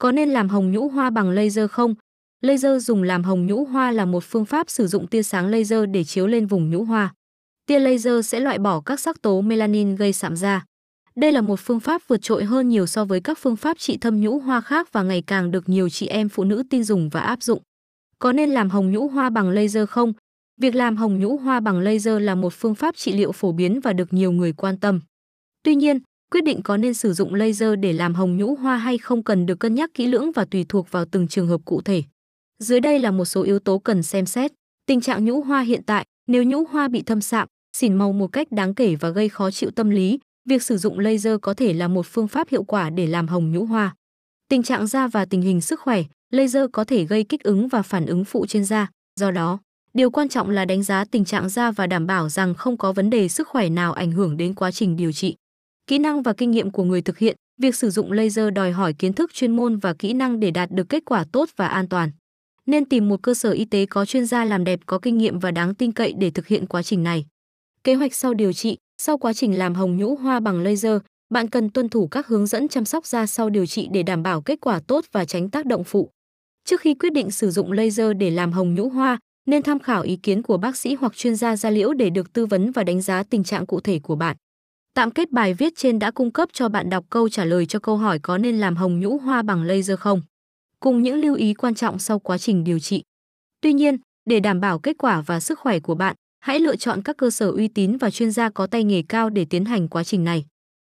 Có nên làm hồng nhũ hoa bằng laser không? Laser dùng làm hồng nhũ hoa là một phương pháp sử dụng tia sáng laser để chiếu lên vùng nhũ hoa. Tia laser sẽ loại bỏ các sắc tố melanin gây sạm da. Đây là một phương pháp vượt trội hơn nhiều so với các phương pháp trị thâm nhũ hoa khác và ngày càng được nhiều chị em phụ nữ tin dùng và áp dụng. Có nên làm hồng nhũ hoa bằng laser không? Việc làm hồng nhũ hoa bằng laser là một phương pháp trị liệu phổ biến và được nhiều người quan tâm. Tuy nhiên, quyết định có nên sử dụng laser để làm hồng nhũ hoa hay không cần được cân nhắc kỹ lưỡng và tùy thuộc vào từng trường hợp cụ thể. Dưới đây là một số yếu tố cần xem xét. Tình trạng nhũ hoa hiện tại, nếu nhũ hoa bị thâm sạm, xỉn màu một cách đáng kể và gây khó chịu tâm lý, việc sử dụng laser có thể là một phương pháp hiệu quả để làm hồng nhũ hoa. Tình trạng da và tình hình sức khỏe, laser có thể gây kích ứng và phản ứng phụ trên da, do đó, điều quan trọng là đánh giá tình trạng da và đảm bảo rằng không có vấn đề sức khỏe nào ảnh hưởng đến quá trình điều trị. Kỹ năng và kinh nghiệm của người thực hiện, việc sử dụng laser đòi hỏi kiến thức chuyên môn và kỹ năng để đạt được kết quả tốt và an toàn. Nên tìm một cơ sở y tế có chuyên gia làm đẹp có kinh nghiệm và đáng tin cậy để thực hiện quá trình này. Kế hoạch sau điều trị, sau quá trình làm hồng nhũ hoa bằng laser, bạn cần tuân thủ các hướng dẫn chăm sóc da sau điều trị để đảm bảo kết quả tốt và tránh tác động phụ. Trước khi quyết định sử dụng laser để làm hồng nhũ hoa, nên tham khảo ý kiến của bác sĩ hoặc chuyên gia da liễu để được tư vấn và đánh giá tình trạng cụ thể của bạn. Tạm kết bài viết trên đã cung cấp cho bạn đọc câu trả lời cho câu hỏi có nên làm hồng nhũ hoa bằng laser không, cùng những lưu ý quan trọng sau quá trình điều trị. Tuy nhiên, để đảm bảo kết quả và sức khỏe của bạn, hãy lựa chọn các cơ sở uy tín và chuyên gia có tay nghề cao để tiến hành quá trình này.